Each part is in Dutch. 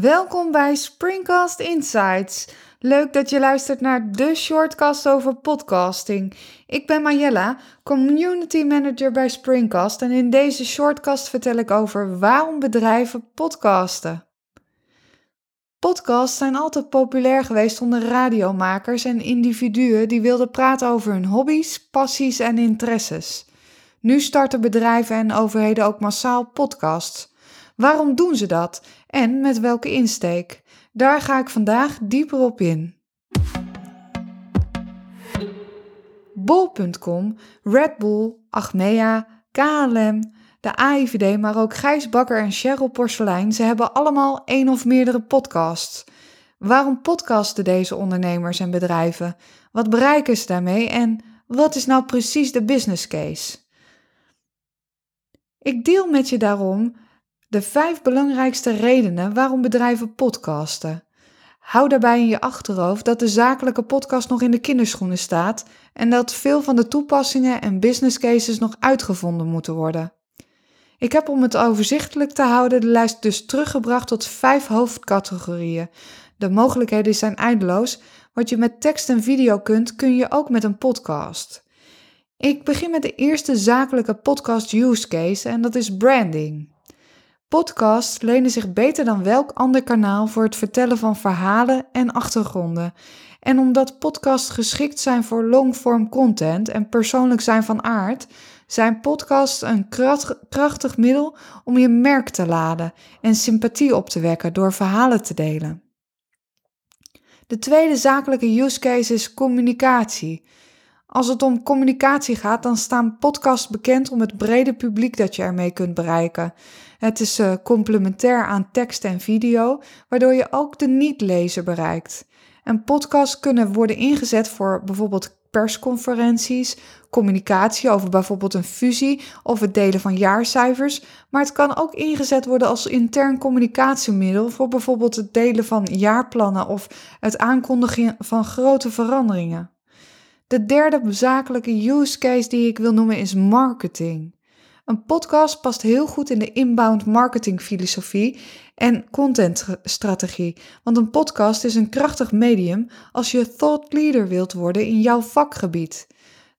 Welkom bij Springcast Insights. Leuk dat je luistert naar de shortcast over podcasting. Ik ben Mayella, community manager bij Springcast en in deze shortcast vertel ik over waarom bedrijven podcasten. Podcasts zijn altijd populair geweest onder radiomakers en individuen die wilden praten over hun hobby's, passies en interesses. Nu starten bedrijven en overheden ook massaal podcasts. Waarom doen ze dat en met welke insteek? Daar ga ik vandaag dieper op in. Bol.com, Red Bull, Achmea, KLM, de AIVD, maar ook Gijs Bakker en Cheryl Porcelein, ze hebben allemaal één of meerdere podcasts. Waarom podcasten deze ondernemers en bedrijven? Wat bereiken ze daarmee en wat is nou precies de business case? Ik deel met je daarom de vijf belangrijkste redenen waarom bedrijven podcasten. Hou daarbij in je achterhoofd dat de zakelijke podcast nog in de kinderschoenen staat en dat veel van de toepassingen en business cases nog uitgevonden moeten worden. Ik heb om het overzichtelijk te houden de lijst dus teruggebracht tot vijf hoofdcategorieën. De mogelijkheden zijn eindeloos. Wat je met tekst en video kunt, kun je ook met een podcast. Ik begin met de eerste zakelijke podcast use case en dat is branding. Podcasts lenen zich beter dan welk ander kanaal voor het vertellen van verhalen en achtergronden. En omdat podcasts geschikt zijn voor longform content en persoonlijk zijn van aard, zijn podcasts een krachtig middel om je merk te laden en sympathie op te wekken door verhalen te delen. De tweede zakelijke use case is communicatie. Als het om communicatie gaat, dan staan podcasts bekend om het brede publiek dat je ermee kunt bereiken. Het is uh, complementair aan tekst en video, waardoor je ook de niet-lezer bereikt. En podcasts kunnen worden ingezet voor bijvoorbeeld persconferenties, communicatie over bijvoorbeeld een fusie of het delen van jaarcijfers, maar het kan ook ingezet worden als intern communicatiemiddel voor bijvoorbeeld het delen van jaarplannen of het aankondigen van grote veranderingen. De derde zakelijke use case die ik wil noemen is marketing. Een podcast past heel goed in de inbound marketing filosofie en contentstrategie, want een podcast is een krachtig medium als je thought leader wilt worden in jouw vakgebied.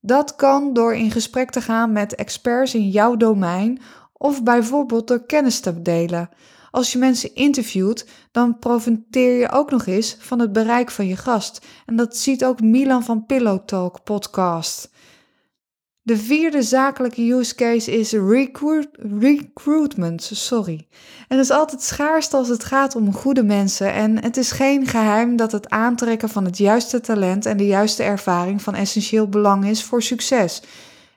Dat kan door in gesprek te gaan met experts in jouw domein of bijvoorbeeld door kennis te delen. Als je mensen interviewt, dan profiteer je ook nog eens van het bereik van je gast. En dat ziet ook Milan van Pillow Talk podcast. De vierde zakelijke use case is recruit, recruitment. Sorry. Er is altijd schaarst als het gaat om goede mensen. En het is geen geheim dat het aantrekken van het juiste talent en de juiste ervaring van essentieel belang is voor succes.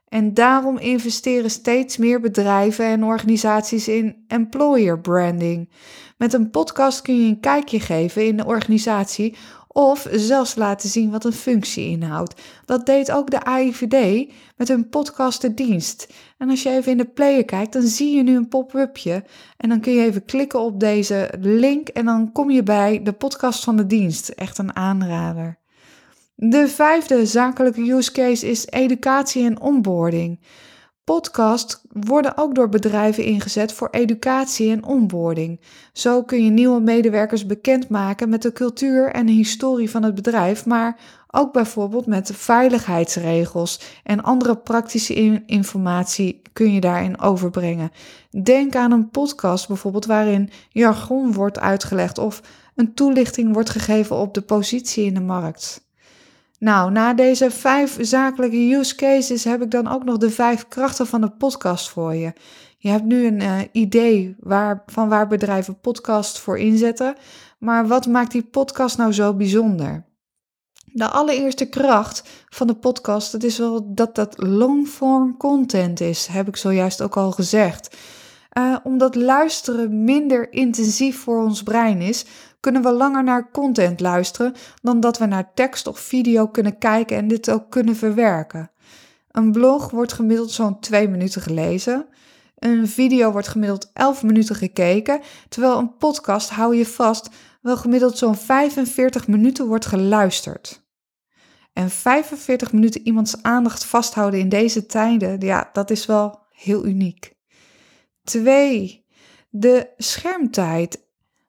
En daarom investeren steeds meer bedrijven en organisaties in employer branding. Met een podcast kun je een kijkje geven in de organisatie of zelfs laten zien wat een functie inhoudt. Dat deed ook de AIVD met hun podcast De Dienst. En als je even in de player kijkt, dan zie je nu een pop-upje. En dan kun je even klikken op deze link en dan kom je bij de podcast van de dienst. Echt een aanrader. De vijfde zakelijke use case is educatie en onboarding. Podcasts worden ook door bedrijven ingezet voor educatie en onboarding. Zo kun je nieuwe medewerkers bekendmaken met de cultuur en de historie van het bedrijf, maar ook bijvoorbeeld met de veiligheidsregels en andere praktische informatie kun je daarin overbrengen. Denk aan een podcast bijvoorbeeld waarin jargon wordt uitgelegd of een toelichting wordt gegeven op de positie in de markt. Nou, na deze vijf zakelijke use cases heb ik dan ook nog de vijf krachten van de podcast voor je. Je hebt nu een uh, idee waar, van waar bedrijven podcast voor inzetten, maar wat maakt die podcast nou zo bijzonder? De allereerste kracht van de podcast, dat is wel dat dat longform content is, heb ik zojuist ook al gezegd. Uh, omdat luisteren minder intensief voor ons brein is, kunnen we langer naar content luisteren dan dat we naar tekst of video kunnen kijken en dit ook kunnen verwerken. Een blog wordt gemiddeld zo'n 2 minuten gelezen. Een video wordt gemiddeld 11 minuten gekeken, terwijl een podcast, hou je vast, wel gemiddeld zo'n 45 minuten wordt geluisterd. En 45 minuten iemands aandacht vasthouden in deze tijden, ja, dat is wel heel uniek. 2. De schermtijd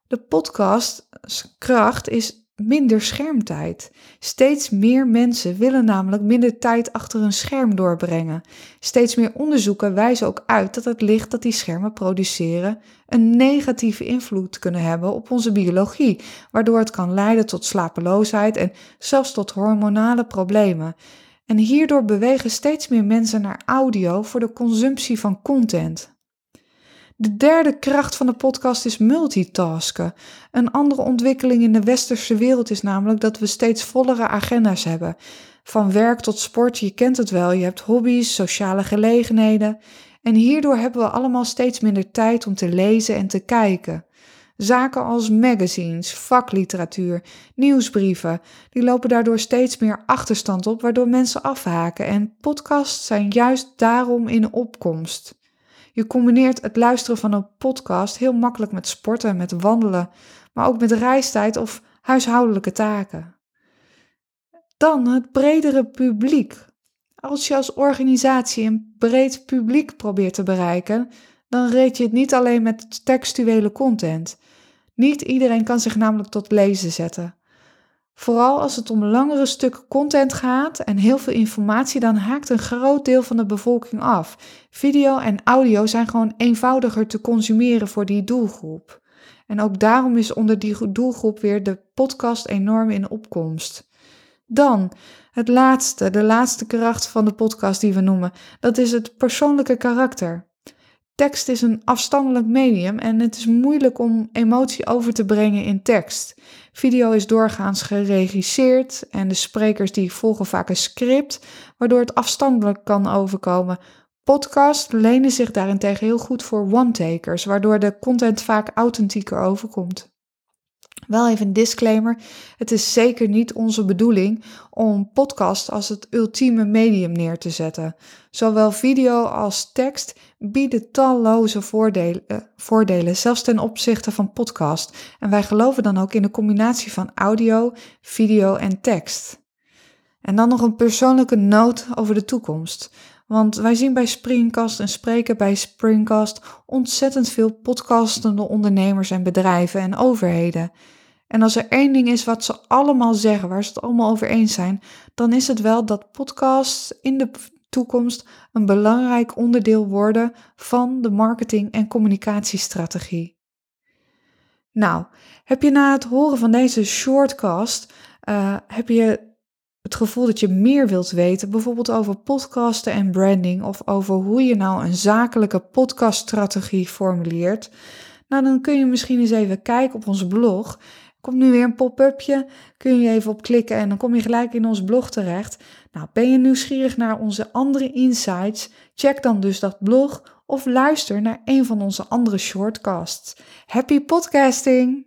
De podcastkracht is minder schermtijd. Steeds meer mensen willen namelijk minder tijd achter een scherm doorbrengen. Steeds meer onderzoeken wijzen ook uit dat het licht dat die schermen produceren een negatieve invloed kunnen hebben op onze biologie, waardoor het kan leiden tot slapeloosheid en zelfs tot hormonale problemen. En hierdoor bewegen steeds meer mensen naar audio voor de consumptie van content. De derde kracht van de podcast is multitasken. Een andere ontwikkeling in de westerse wereld is namelijk dat we steeds vollere agenda's hebben. Van werk tot sport, je kent het wel, je hebt hobby's, sociale gelegenheden. En hierdoor hebben we allemaal steeds minder tijd om te lezen en te kijken. Zaken als magazines, vakliteratuur, nieuwsbrieven, die lopen daardoor steeds meer achterstand op, waardoor mensen afhaken. En podcasts zijn juist daarom in opkomst. Je combineert het luisteren van een podcast heel makkelijk met sporten, met wandelen, maar ook met reistijd of huishoudelijke taken. Dan het bredere publiek. Als je als organisatie een breed publiek probeert te bereiken, dan reed je het niet alleen met textuele content. Niet iedereen kan zich namelijk tot lezen zetten. Vooral als het om langere stukken content gaat en heel veel informatie, dan haakt een groot deel van de bevolking af. Video en audio zijn gewoon eenvoudiger te consumeren voor die doelgroep. En ook daarom is onder die doelgroep weer de podcast enorm in opkomst. Dan het laatste, de laatste kracht van de podcast die we noemen, dat is het persoonlijke karakter. Tekst is een afstandelijk medium en het is moeilijk om emotie over te brengen in tekst. Video is doorgaans geregisseerd en de sprekers die volgen vaak een script, waardoor het afstandelijk kan overkomen. Podcast lenen zich daarentegen heel goed voor one-takers, waardoor de content vaak authentieker overkomt. Wel even een disclaimer: het is zeker niet onze bedoeling om podcast als het ultieme medium neer te zetten. Zowel video als tekst bieden talloze voordelen, eh, voordelen, zelfs ten opzichte van podcast. En wij geloven dan ook in de combinatie van audio, video en tekst. En dan nog een persoonlijke noot over de toekomst. Want wij zien bij Springcast en spreken bij Springcast ontzettend veel podcastende ondernemers en bedrijven en overheden. En als er één ding is wat ze allemaal zeggen, waar ze het allemaal over eens zijn, dan is het wel dat podcasts in de toekomst een belangrijk onderdeel worden van de marketing- en communicatiestrategie. Nou, heb je na het horen van deze shortcast, uh, heb je het gevoel dat je meer wilt weten, bijvoorbeeld over podcasten en branding of over hoe je nou een zakelijke podcaststrategie formuleert, nou dan kun je misschien eens even kijken op onze blog. Komt nu weer een pop-upje, kun je even op klikken en dan kom je gelijk in ons blog terecht. Nou, ben je nieuwsgierig naar onze andere insights? Check dan dus dat blog of luister naar een van onze andere shortcasts. Happy podcasting!